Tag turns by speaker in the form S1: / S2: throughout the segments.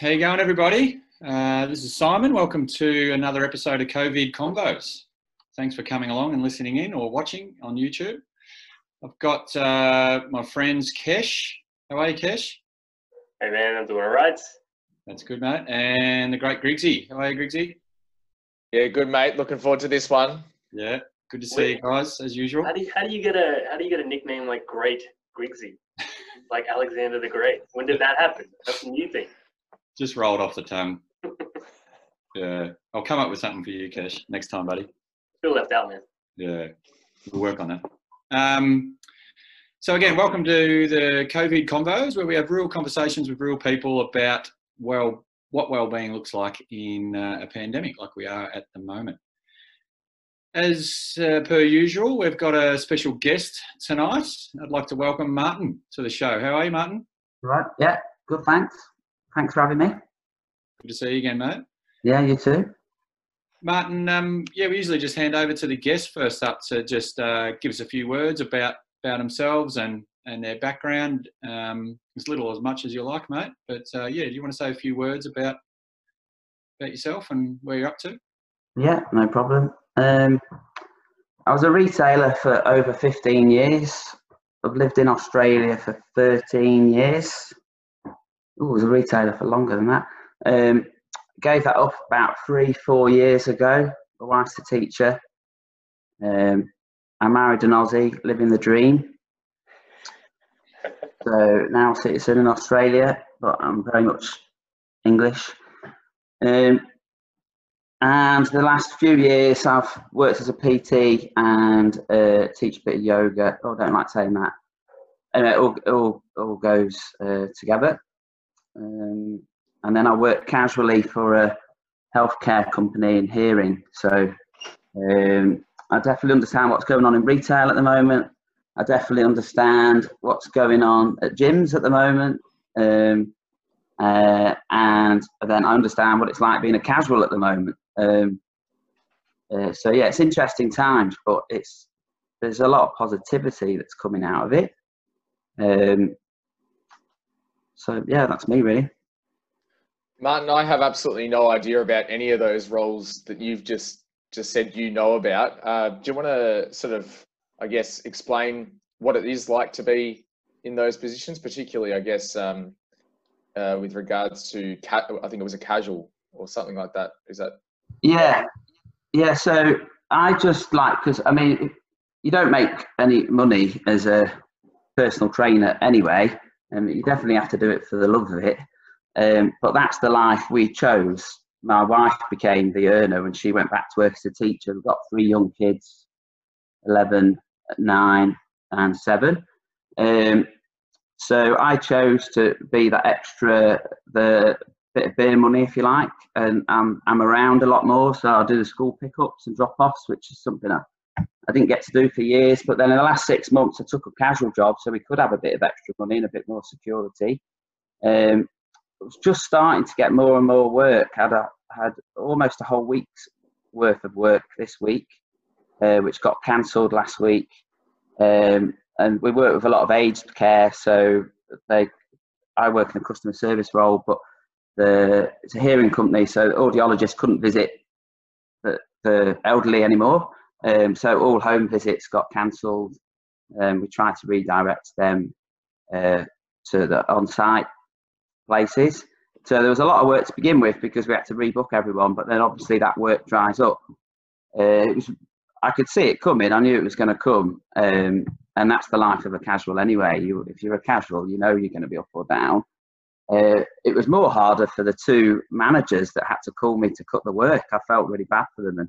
S1: How you going, everybody? Uh, this is Simon. Welcome to another episode of COVID Convos. Thanks for coming along and listening in or watching on YouTube. I've got uh, my friends Kesh. How are you, Kesh?
S2: Hey man, I'm doing all right.
S1: That's good, mate. And the great Grigsy. How are you, Grigsy?
S3: Yeah, good mate. Looking forward to this one.
S1: Yeah, good to see you guys as usual.
S2: How do you, how do you get a how do you get a nickname like Great Grigsy, like Alexander the Great? When did that happen? That's a new thing.
S1: Just rolled off the tongue. yeah, I'll come up with something for you, Kesh, next time, buddy.
S2: Feel left out, man.
S1: Yeah, we'll work on that. Um, so again, welcome to the COVID Convos, where we have real conversations with real people about well, what well-being looks like in uh, a pandemic, like we are at the moment. As uh, per usual, we've got a special guest tonight. I'd like to welcome Martin to the show. How are you, Martin?
S4: Right. Yeah. Good. Thanks. Thanks for having me.
S1: Good to see you again, mate.
S4: Yeah. You too.
S1: Martin, um, yeah, we usually just hand over to the guests first up to just uh, give us a few words about about themselves and and their background, um, as little as much as you like, mate. But uh, yeah, do you want to say a few words about about yourself and where you're up to?
S4: Yeah. No problem. Um, I was a retailer for over 15 years. I've lived in Australia for 13 years. Ooh, was a retailer for longer than that. Um, gave that up about three, four years ago. My wife's a teacher. Um, I married an Aussie, living the dream. So now a citizen in Australia, but I'm very much English. Um, and the last few years, I've worked as a PT and uh, teach a bit of yoga. Oh, I don't like saying that. Anyway, it all, all, all goes uh, together. Um, and then I work casually for a healthcare company in hearing. So um, I definitely understand what's going on in retail at the moment. I definitely understand what's going on at gyms at the moment. Um, uh, and then I understand what it's like being a casual at the moment. Um, uh, so yeah, it's interesting times, but it's there's a lot of positivity that's coming out of it. Um, so yeah, that's me really.
S3: Martin, I have absolutely no idea about any of those roles that you've just just said you know about. Uh, do you want to sort of, I guess, explain what it is like to be in those positions, particularly, I guess, um, uh, with regards to, ca- I think it was a casual or something like that. Is that?
S4: Yeah, yeah. So I just like because I mean, you don't make any money as a personal trainer anyway, and you definitely have to do it for the love of it. Um, but that's the life we chose. My wife became the earner and she went back to work as a teacher. We've got three young kids 11, 9, and 7. Um, so I chose to be that extra, the bit of beer money, if you like, and I'm, I'm around a lot more. So I do the school pickups and drop offs, which is something I, I didn't get to do for years. But then in the last six months, I took a casual job so we could have a bit of extra money and a bit more security. Um, I was just starting to get more and more work. I had, a, had almost a whole week's worth of work this week, uh, which got cancelled last week. Um, and we work with a lot of aged care, so they, I work in a customer service role, but the it's a hearing company, so audiologists couldn't visit the, the elderly anymore. Um, so all home visits got cancelled. Um, we tried to redirect them uh, to the on-site places. So there was a lot of work to begin with because we had to rebook everyone, but then obviously that work dries up. Uh, was, I could see it coming. I knew it was going to come, um, and that's the life of a casual anyway. You, if you're a casual, you know you're going to be up or down. Uh, it was more harder for the two managers that had to call me to cut the work. I felt really bad for them and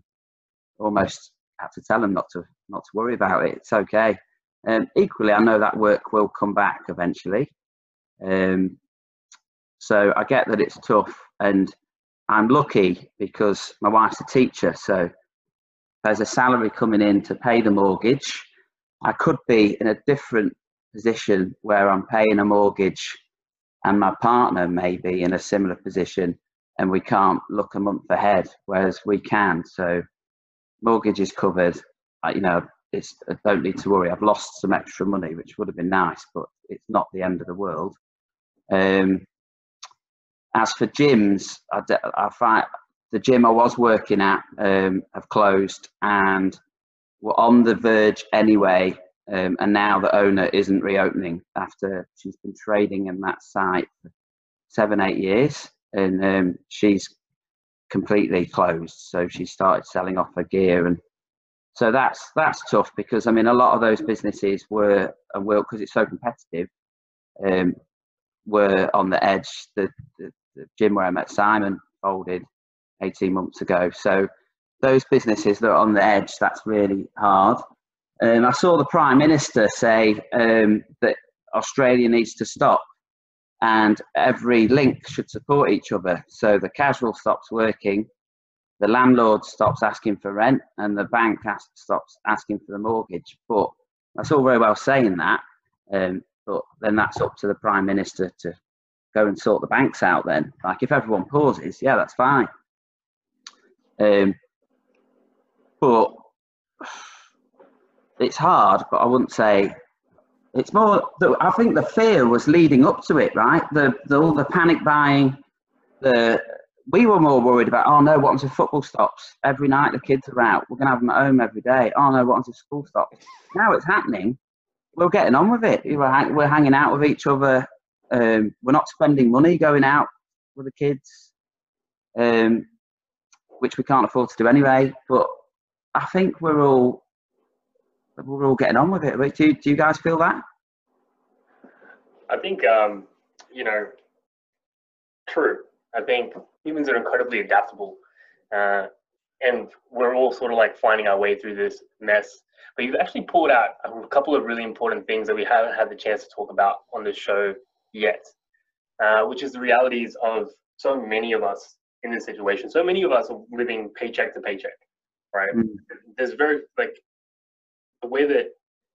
S4: almost had to tell them not to not to worry about it. It's okay. Um, equally, I know that work will come back eventually. Um, so I get that it's tough, and I'm lucky because my wife's a teacher. So there's a salary coming in to pay the mortgage. I could be in a different position where I'm paying a mortgage, and my partner may be in a similar position, and we can't look a month ahead, whereas we can. So mortgage is covered. I, you know, it's I don't need to worry. I've lost some extra money, which would have been nice, but it's not the end of the world. Um, as for gyms, I find the gym I was working at um, have closed and were on the verge anyway. Um, and now the owner isn't reopening after she's been trading in that site for seven, eight years, and um, she's completely closed. So she started selling off her gear, and so that's that's tough because I mean a lot of those businesses were and will because it's so competitive. Um, were on the edge. The, the, the gym where I met Simon folded 18 months ago. So those businesses that are on the edge, that's really hard. Um, I saw the Prime Minister say um, that Australia needs to stop and every link should support each other. So the casual stops working, the landlord stops asking for rent, and the bank stops asking for the mortgage. But that's all very well saying that, um, but then that's up to the Prime Minister to go and sort the banks out then. Like if everyone pauses, yeah, that's fine. Um, but it's hard, but I wouldn't say it's more. I think the fear was leading up to it, right? The, the all the panic buying. The we were more worried about. Oh no, what if football stops every night? The kids are out. We're gonna have them at home every day. Oh no, what if school stops? Now it's happening. We're getting on with it. We're, we're hanging out with each other. Um, we're not spending money going out with the kids, um, which we can't afford to do anyway. But I think we're all we're all getting on with it. Do, do you guys feel that?
S2: I think, um, you know, true. I think humans are incredibly adaptable. Uh, and we're all sort of like finding our way through this mess. But you've actually pulled out a couple of really important things that we haven't had the chance to talk about on this show yet, uh, which is the realities of so many of us in this situation. So many of us are living paycheck to paycheck, right? Mm. There's very, like, the way that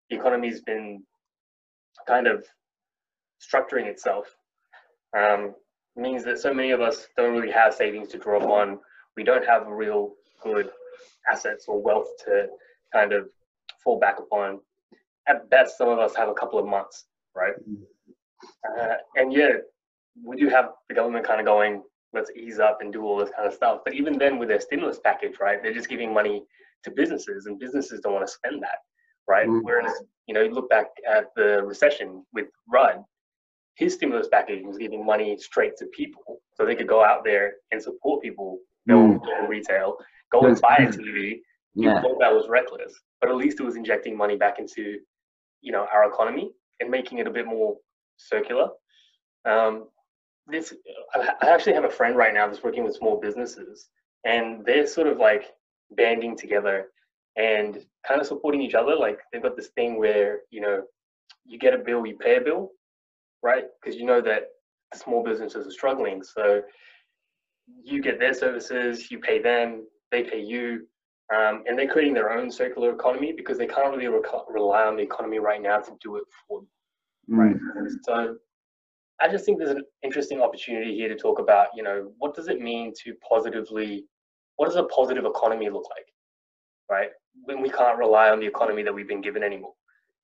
S2: the economy's been kind of structuring itself um, means that so many of us don't really have savings to draw upon. We don't have real good assets or wealth to kind of fall back upon. At best, some of us have a couple of months, right? Uh, and yet, we do have the government kind of going, let's ease up and do all this kind of stuff. But even then, with their stimulus package, right, they're just giving money to businesses, and businesses don't want to spend that right? Mm-hmm. Whereas, you know, you look back at the recession with Rudd, his stimulus package was giving money straight to people so they could go out there and support people build mm. retail, go and buy a TV. You yeah. thought that was reckless, but at least it was injecting money back into, you know, our economy and making it a bit more circular. Um, this, I actually have a friend right now that's working with small businesses, and they're sort of like banding together and kind of supporting each other. Like they've got this thing where, you know, you get a bill, you pay a bill, right? Because you know that the small businesses are struggling. So you get their services, you pay them, they pay you. Um, and they're creating their own circular economy because they can't really rely on the economy right now to do it for them. Right. Mm. So I just think there's an interesting opportunity here to talk about, you know, what does it mean to positively, what does a positive economy look like? Right when we can't rely on the economy that we've been given anymore.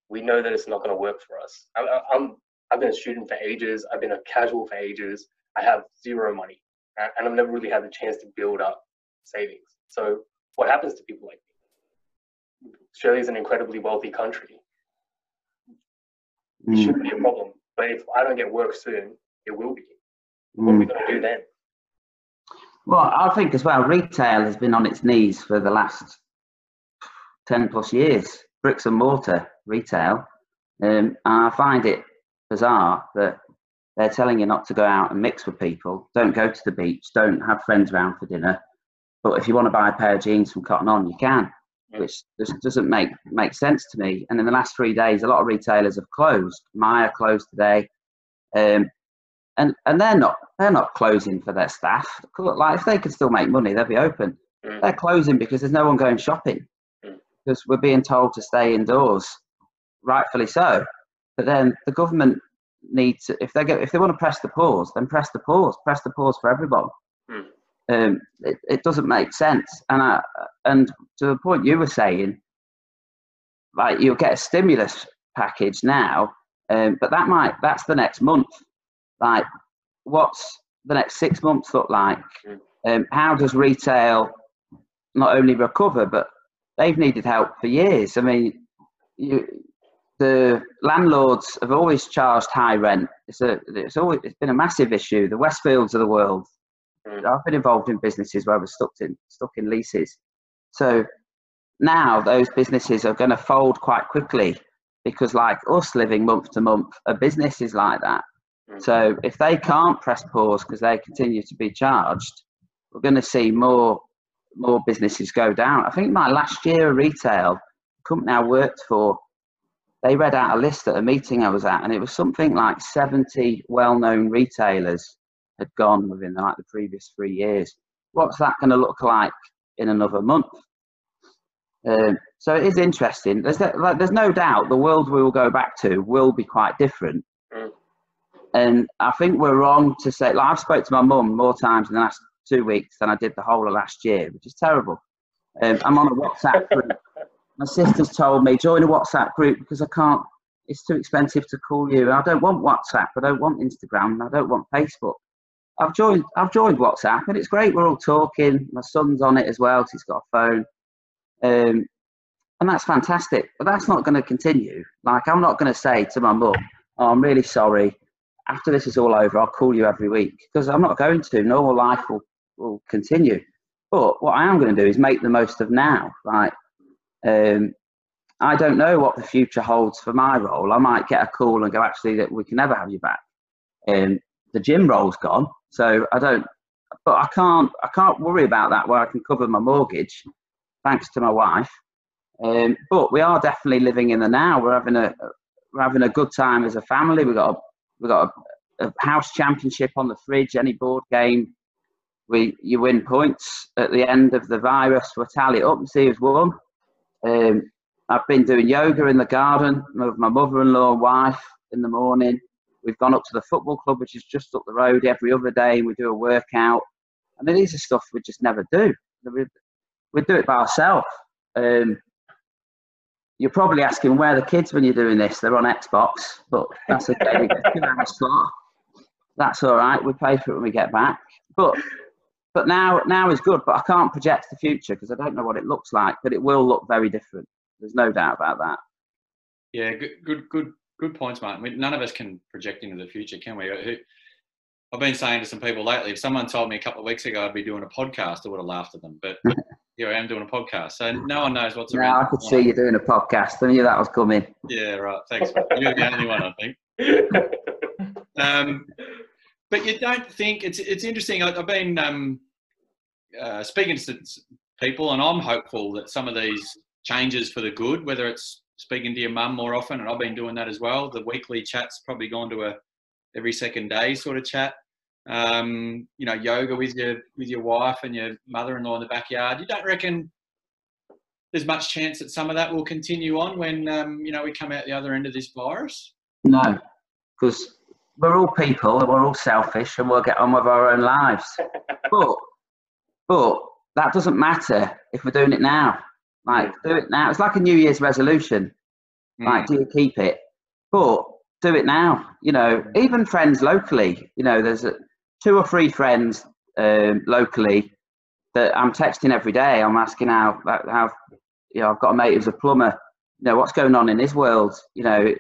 S2: We know that it's not going to work for us. I, I'm I've been a student for ages. I've been a casual for ages. I have zero money, and I've never really had the chance to build up savings. So what happens to people like me? Australia is an incredibly wealthy country. It mm. shouldn't be a problem. But if I don't get work soon, it will be. What are we mm. going to do then?
S4: Well, I think as well, retail has been on its knees for the last 10 plus years, bricks and mortar retail. Um, and I find it bizarre that they're telling you not to go out and mix with people. Don't go to the beach. Don't have friends around for dinner. But if you want to buy a pair of jeans from Cotton On, you can, which just doesn't make make sense to me. And in the last three days, a lot of retailers have closed. Myer closed today, um, and and they're not they're not closing for their staff. Like if they could still make money, they'd be open. They're closing because there's no one going shopping because we're being told to stay indoors, rightfully so. But then the government needs, to, if they get, if they want to press the pause, then press the pause, press the pause for everyone. Hmm. Um, it, it doesn't make sense. And I, and to the point you were saying, like you'll get a stimulus package now, um, but that might that's the next month. Like, what's the next six months look like? Um, how does retail not only recover, but they've needed help for years? I mean, you, the landlords have always charged high rent. It's a, it's always, it's been a massive issue. The Westfields of the world.
S2: Mm.
S4: I've been involved in businesses where we're stuck in stuck in leases. So now those businesses are going to fold quite quickly because, like us living month to month, a business is like that.
S2: Mm.
S4: So if they can't press pause because they continue to be charged, we're going to see more more businesses go down. I think my last year of retail, company I worked for, they read out a list at a meeting I was at, and it was something like 70 well-known retailers had gone within like the previous three years. What's that going to look like in another month? Um, so it is interesting. There's, no- like, there's no doubt the world we will go back to will be quite different.
S2: Mm.
S4: And I think we're wrong to say, like, I've spoke to my mum more times in the last two weeks than I did the whole of last year, which is terrible. Um, I'm on a WhatsApp group. My sister's told me, join a WhatsApp group because I can't, it's too expensive to call you. I don't want WhatsApp. I don't want Instagram. I don't want Facebook. I've joined, I've joined WhatsApp and it's great. We're all talking. My son's on it as well 'cause he's got a phone. Um, and that's fantastic. But that's not going to continue. Like, I'm not going to say to my mum, oh, I'm really sorry. After this is all over, I'll call you every week because I'm not going to. Normal life will, will continue. But what I am going to do is make the most of now. Like, um, I don't know what the future holds for my role. I might get a call and go, actually, that we can never have you back. Um, the gym role's gone, so I don't. But I can't. I can't worry about that where I can cover my mortgage, thanks to my wife. Um, but we are definitely living in the now. We're having a we're having a good time as a family. We've got a, we've got a, a house championship on the fridge. Any board game, we you win points at the end of the virus. We'll tally up and see who's won. Um, I've been doing yoga in the garden with my mother-in-law and wife in the morning. We've gone up to the football club, which is just up the road every other day, and we do a workout. I mean, these are stuff we just never do. We, we do it by ourselves. Um, you're probably asking where are the kids when you're doing this. They're on Xbox, but that's okay. We get two hours. That's all right. We pay for it when we get back. But but now now is good. But I can't project the future because I don't know what it looks like. But it will look very different. There's no doubt about that.
S1: Yeah, good, good, good, good points, Martin. We, none of us can project into the future, can we? I've been saying to some people lately, if someone told me a couple of weeks ago I'd be doing a podcast, I would have laughed at them. But here I am doing a podcast, so no one knows what's around.
S4: Now I could see you doing a podcast. I knew that was coming.
S1: Yeah, right. Thanks. mate. You're the only one, I think. Um, but you don't think it's it's interesting. I- I've been um, uh, speaking to people, and I'm hopeful that some of these changes for the good, whether it's speaking to your mum more often, and I've been doing that as well. The weekly chats probably gone to a every second day sort of chat. Um, you know, yoga with your with your wife and your mother-in-law in the backyard. You don't reckon there's much chance that some of that will continue on when um, you know we come out the other end of this virus?
S4: No, because we're all people and we're all selfish and we'll get on with our own lives. but but that doesn't matter if we're doing it now. Like do it now. It's like a New Year's resolution. Like do you keep it? But do it now. You know, even friends locally. You know, there's a, two or three friends um, locally that I'm texting every day. I'm asking how how you know I've got a mate who's a plumber. You know what's going on in his world. You know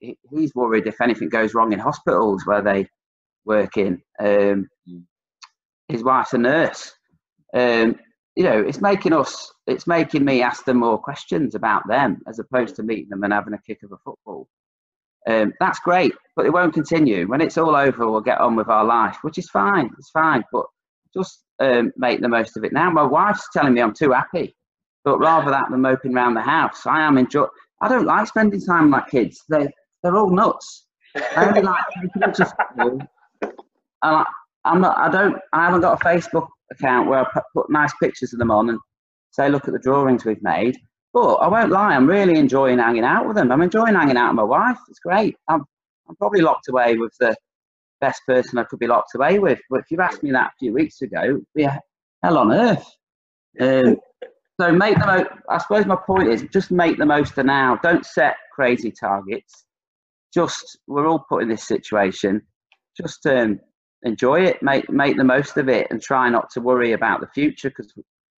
S4: he's worried if anything goes wrong in hospitals where they work in. Um, his wife's a nurse. Um, you know, it's making us, it's making me ask them more questions about them as opposed to meeting them and having a kick of a football. Um, that's great, but it won't continue. When it's all over, we'll get on with our life, which is fine. It's fine, but just um, make the most of it now. My wife's telling me I'm too happy, but rather that than moping around the house, I am enjoy. I don't like spending time with my kids. They they're all nuts. I only like I'm not. I don't. I haven't got a Facebook account where I put, nice pictures of them on and say, look at the drawings we've made. But I won't lie. I'm really enjoying hanging out with them. I'm enjoying hanging out with my wife. It's great. I'm. I'm probably locked away with the best person I could be locked away with. But if you asked me that a few weeks ago, a hell on earth. Um, so make the most. I suppose my point is just make the most of now. Don't set crazy targets. Just we're all put in this situation. Just um, enjoy it, make make the most of it, and try not to worry about the future because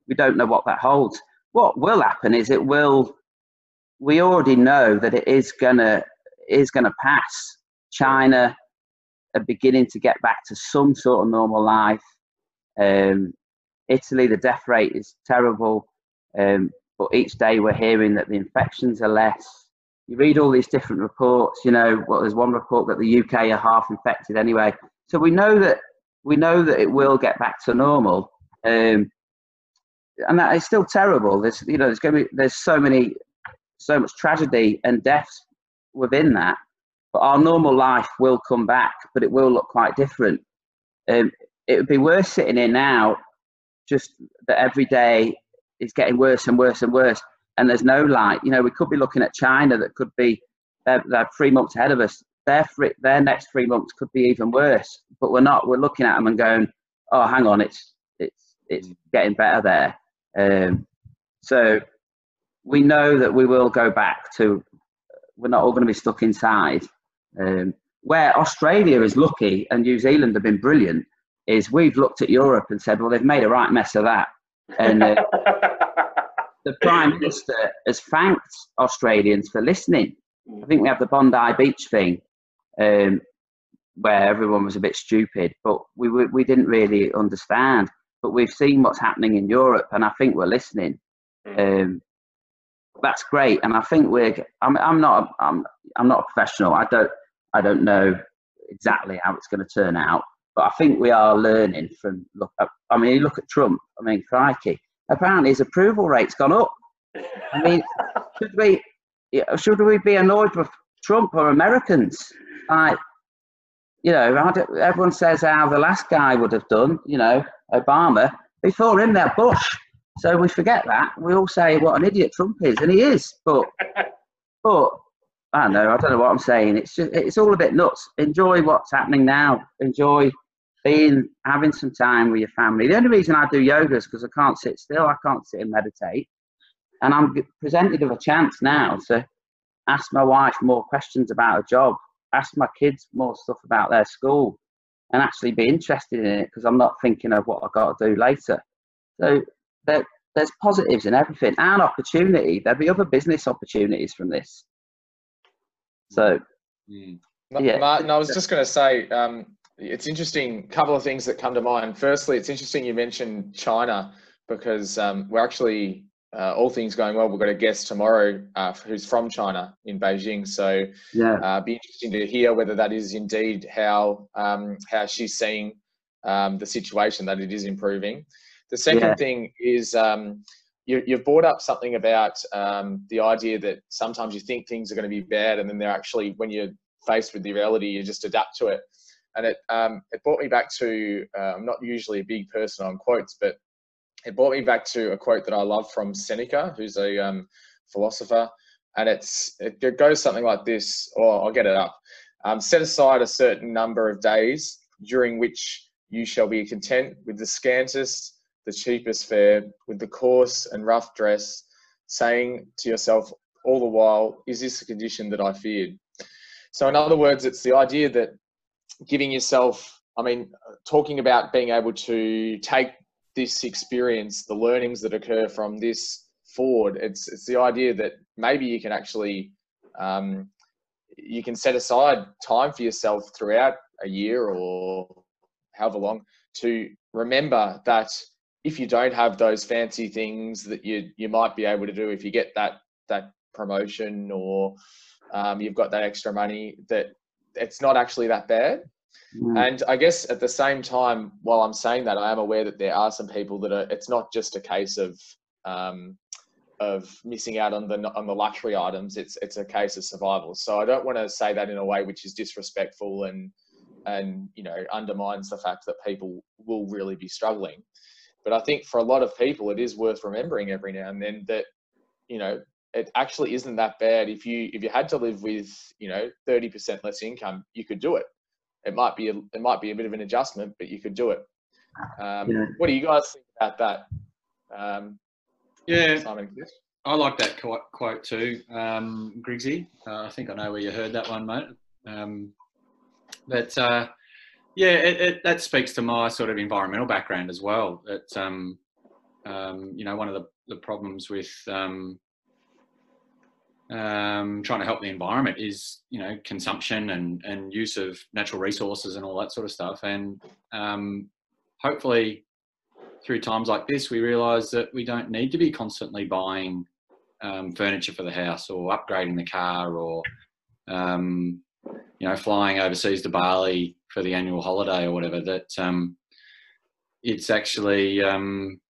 S4: we don't know what that holds. What will happen is it will. We already know that it is gonna is gonna pass. China are beginning to get back to some sort of normal life. Um, Italy, the death rate is terrible, um, but each day we're hearing that the infections are less. You read all these different reports. You know, well, there's one report that the UK are half infected anyway. So we know that we know that it will get back to normal, um, and that is still terrible. There's you know there's going to be there's so many so much tragedy and deaths within that, but our normal life will come back, but it will look quite different. Um, it would be worse sitting here now, just that every day is getting worse and worse and worse, and there's no light. You know, we could be looking at China that could be they're, they're three months ahead of us their free, their next three months could be even worse. But we're not. We're looking at them and going, "Oh, hang on, it's it's it's mm. getting better there." Um, so we know that we will go back to. We're not all going to be stuck inside. Um, where Australia is lucky and New Zealand have been brilliant is we've looked at Europe and said, well, they've made a right mess of that. And uh, the Prime Minister has thanked Australians for listening. I think we have the Bondi Beach thing um, where everyone was a bit stupid, but we, we, we didn't really understand. But we've seen what's happening in Europe, and I think we're listening. Hmm. Um, that's great, and I think we're. I'm, I'm not. I'm, I'm not a professional. I don't. I don't know exactly how it's going to turn out, but I think we are learning from. Look, I mean, look at Trump. I mean, crikey! Apparently, his approval rate's gone up. I mean, should we? Should we be annoyed with Trump or Americans? Like, you know, everyone says how the last guy would have done, you know, Obama. Before him, they're Bush. So we forget that. We all say what an idiot Trump is, and he is. But, but I don't know. I don't know what I'm saying. It's just, it's all a bit nuts. Enjoy what's happening now. Enjoy being, having some time with your family. The only reason I do yoga is because I can't sit still. I can't sit and meditate. And I'm presented with a chance now to ask my wife more questions about a job ask my kids more stuff about their school and actually be interested in it because I'm not thinking of what I've got to do later. So there, there's positives in everything and opportunity. There'll be other business opportunities from this. So,
S3: mm. yeah. Martin, I was just going to say, um, it's interesting. A couple of things that come to mind. Firstly, it's interesting you mentioned China because um, we're actually uh, all things going well, we've got a guest tomorrow uh, who's from China in Beijing. So, yeah, uh, be interesting to hear whether that is indeed how um, how she's seeing um, the situation that it is improving. The second yeah. thing is um, you, have brought up something about um, the idea that sometimes you think things are going to be bad, and then they're actually when you're faced with the reality, you just adapt to it. And it um, it brought me back to uh, I'm not usually a big person on quotes, but it brought me back to a quote that I love from Seneca, who's a um, philosopher, and it's it goes something like this. Or I'll get it up. Um, set aside a certain number of days during which you shall be content with the scantest, the cheapest fare, with the coarse and rough dress, saying to yourself all the while, "Is this the condition that I feared?" So, in other words, it's the idea that giving yourself I mean, talking about being able to take this experience, the learnings that occur from this forward, it's it's the idea that maybe you can actually um, you can set aside time for yourself throughout a year or however long to remember that if you don't have those fancy things that you you might be able to do if you get that that promotion or um, you've got that extra money that it's not actually that bad Mm. And I guess at the same time, while I'm saying that, I am aware that there are some people that are. It's not just a case of um, of missing out on the on the luxury items. It's it's a case of survival. So I don't want to say that in a way which is disrespectful and and you know undermines the fact that people will really be struggling. But I think for a lot of people, it is worth remembering every now and then that you know it actually isn't that bad. If you if you had to live with you know thirty percent less income, you could do it it might be a, it might be a bit of an adjustment, but you could do it. Um, yeah. What do you guys think about that? Um,
S1: yeah, Simon, I like that quote, quote too, um, Griggsy. Uh, I think I know where you heard that one, mate. Um, but uh, Yeah, it, it, that speaks to my sort of environmental background as well. That um, um, you know, one of the, the problems with um, um, trying to help the environment is you know consumption and and use of natural resources and all that sort of stuff. And um, hopefully, through times like this, we realise that we don't need to be constantly buying um, furniture for the house or upgrading the car or um, you know flying overseas to Bali for the annual holiday or whatever. That um, it's actually um,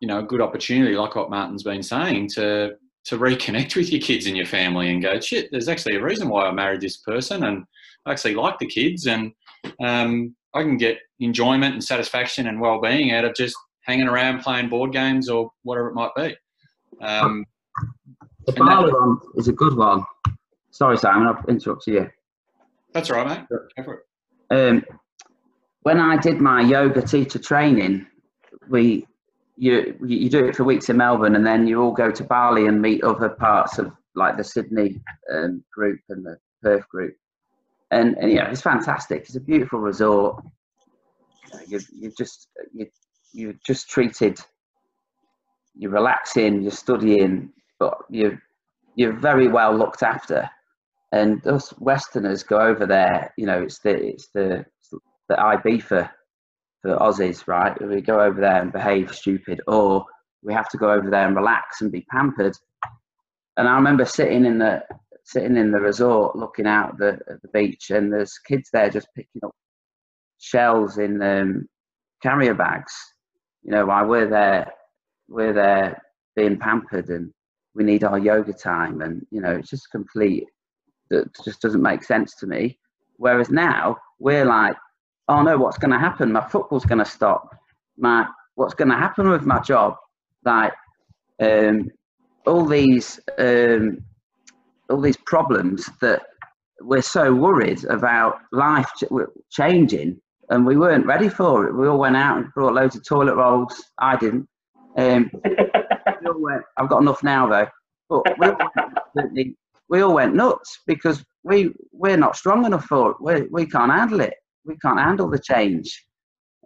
S1: you know a good opportunity, like what Martin's been saying, to to reconnect with your kids and your family and go, shit, there's actually a reason why I married this person and I actually like the kids and um, I can get enjoyment and satisfaction and well-being out of just hanging around playing board games or whatever it might be. Um,
S4: the Bali one is a good one. Sorry, Simon, I've interrupted you.
S1: That's all right, mate. Go for
S4: it. Um, when I did my yoga teacher training, we you you do it for weeks in Melbourne, and then you all go to Bali and meet other parts of like the Sydney um, group and the Perth group, and, and yeah, it's fantastic. It's a beautiful resort. You you just you you just treated. You're relaxing. You're studying, but you you're very well looked after. And us Westerners go over there. You know, it's the it's the the Ibiza for Aussies, right? We go over there and behave stupid, or we have to go over there and relax and be pampered. And I remember sitting in the sitting in the resort, looking out the at the beach, and there's kids there just picking up shells in um, carrier bags. You know, while we're there, we're there being pampered, and we need our yoga time, and you know, it's just complete. That just doesn't make sense to me. Whereas now we're like oh no, what's going to happen? My football's going to stop. My what's going to happen with my job? Like um, all these um, all these problems that we're so worried about life ch- changing, and we weren't ready for it. We all went out and brought loads of toilet rolls. I didn't. Um, went, I've got enough now though. But we all, went, we all went nuts because we we're not strong enough for it. We we can't handle it we can't handle the change.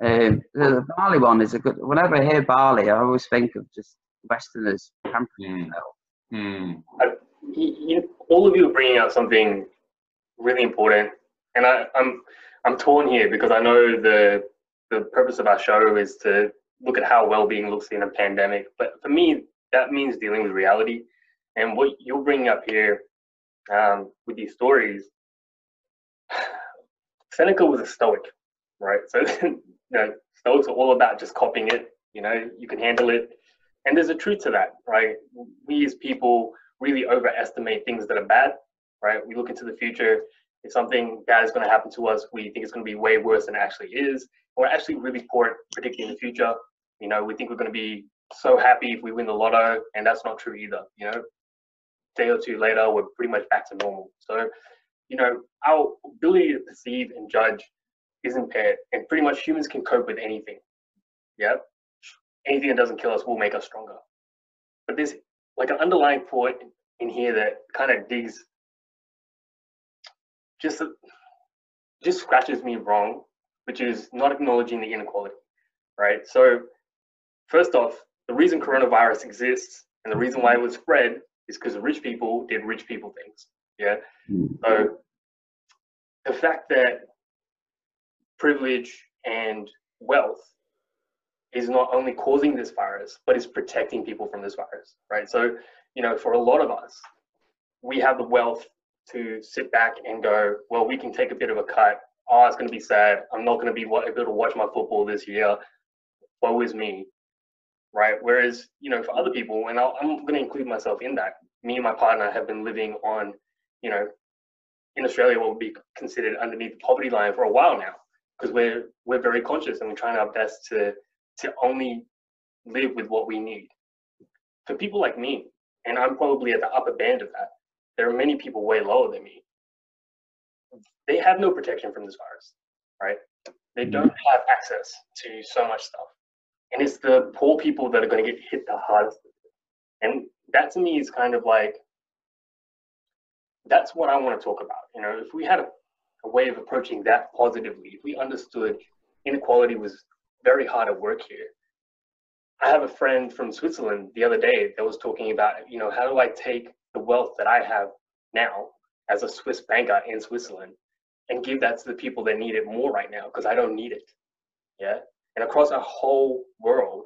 S4: Um, the Bali one is a good. Whenever I hear Bali, I always think of just Westerners pampering
S2: mm. mm. you, you, all of you are bringing out something really important, and I, I'm I'm torn here because I know the the purpose of our show is to look at how well-being looks in a pandemic. But for me, that means dealing with reality. And what you're bringing up here um, with these stories Seneca was a Stoic, right? So you know, Stoics are all about just copying it. You know, you can handle it, and there's a truth to that, right? We as people really overestimate things that are bad, right? We look into the future. If something bad is going to happen to us, we think it's going to be way worse than it actually is. We're actually really poor at predicting the future. You know, we think we're going to be so happy if we win the lotto, and that's not true either. You know, day or two later, we're pretty much back to normal. So you know, our ability to perceive and judge is impaired, and pretty much humans can cope with anything. Yeah, anything that doesn't kill us will make us stronger. But there's like an underlying thought in here that kind of digs, just just scratches me wrong, which is not acknowledging the inequality, right? So, first off, the reason coronavirus exists and the reason why it was spread is because rich people did rich people things. Yeah. Hmm. So the fact that privilege and wealth is not only causing this virus, but is protecting people from this virus, right? So, you know, for a lot of us, we have the wealth to sit back and go, well, we can take a bit of a cut. Oh, it's going to be sad. I'm not going to be able to watch my football this year. Woe is me, right? Whereas, you know, for other people, and i am going to include myself in that. Me and my partner have been living on you know, in Australia would be considered underneath the poverty line for a while now, because we're we're very conscious and we're trying our best to to only live with what we need. For people like me, and I'm probably at the upper band of that, there are many people way lower than me. They have no protection from this virus, right? They mm-hmm. don't have access to so much stuff. And it's the poor people that are going to get hit the hardest. And that to me is kind of like that's what I want to talk about. You know, if we had a, a way of approaching that positively, if we understood inequality was very hard at work here. I have a friend from Switzerland the other day that was talking about, you know, how do I take the wealth that I have now as a Swiss banker in Switzerland and give that to the people that need it more right now because I don't need it. Yeah. And across our whole world,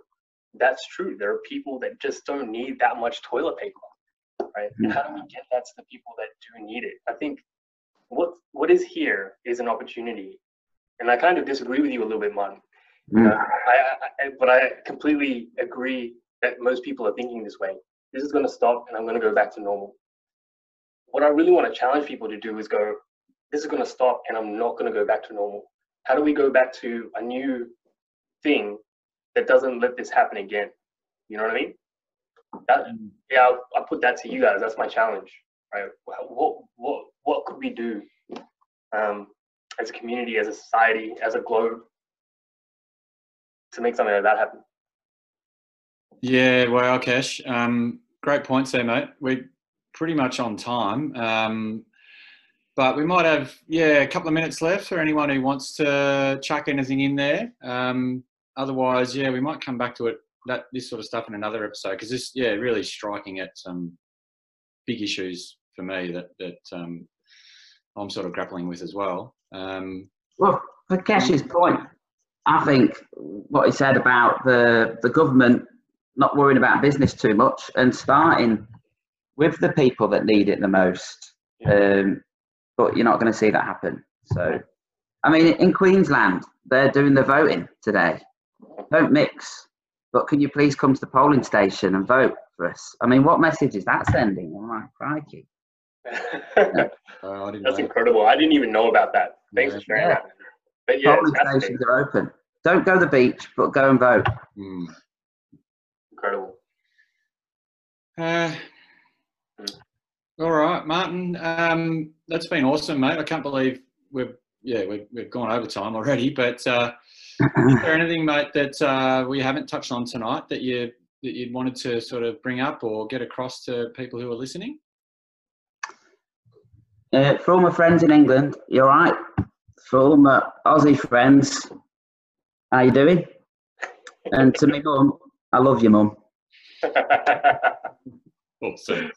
S2: that's true. There are people that just don't need that much toilet paper. Right. And how do we get that to the people that do need it? I think what what is here is an opportunity. And I kind of disagree with you a little bit, Martin.
S4: Mm.
S2: Uh, I, I, but I completely agree that most people are thinking this way. This is going to stop and I'm going to go back to normal. What I really want to challenge people to do is go, this is going to stop and I'm not going to go back to normal. How do we go back to a new thing that doesn't let this happen again? You know what I mean? That, yeah, I'll put that to you guys. That's my challenge, right? What, what, what could we do um, as a community, as a society, as a globe to make something like that happen?
S1: Yeah, well, Kesh, um, great points there, mate. We're pretty much on time. Um, but we might have, yeah, a couple of minutes left for anyone who wants to chuck anything in there. Um, otherwise, yeah, we might come back to it, that this sort of stuff in another episode because this, yeah, really striking at some big issues for me that that um, I'm sort of grappling with as well. Um,
S4: Well, for Kesh's point, I think what he said about the the government not worrying about business too much and starting with the people that need it the most. Um, but you're not going to see that happen. So, I mean, in Queensland, they're doing the voting today. Don't mix. But can you please come to the polling station and vote for us? I mean, what message is that sending? Oh my crikey!
S1: oh,
S2: That's
S1: know.
S2: incredible. I didn't even know about that. Thanks for sharing
S4: Yeah.
S2: that. But yeah,
S4: polling stations are open. Don't go to the beach, but go and vote.
S1: Hmm.
S2: incredible.
S1: Uh, all right, Martin. Um, that's been awesome, mate. I can't believe we've yeah we've, we've gone over time already. But uh, is there anything, mate, that uh, we haven't touched on tonight that you that you'd wanted to sort of bring up or get across to people who are listening?
S4: Uh, for all my friends in England, you all right? For all my Aussie friends, how you doing? And to me mum, I love you, mum.
S1: Awesome.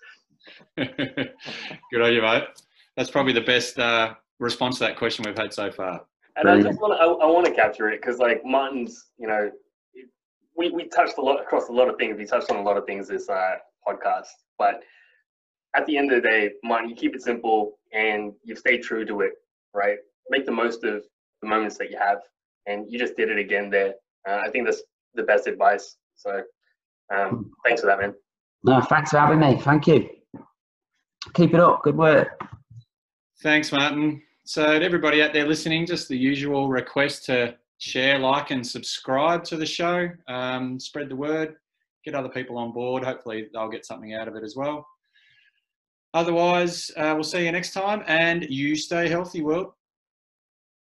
S1: Good on you, mate. That's probably the best uh, response to that question we've had so far.
S2: And I just want to, I, I want to capture it because like Martin's, you know, we, we touched a lot across a lot of things. We touched on a lot of things this uh, podcast, but at the end of the day, Martin, you keep it simple and you stay true to it, right? Make the most of the moments that you have, and you just did it again there. Uh, I think that's the best advice. So, um, thanks for that, man.
S4: No, thanks for having me. Thank you. Keep it up. Good work.
S1: Thanks, Martin. So, to everybody out there listening, just the usual request to share, like, and subscribe to the show. Um, spread the word, get other people on board. Hopefully, they'll get something out of it as well. Otherwise, uh, we'll see you next time, and you stay healthy, world.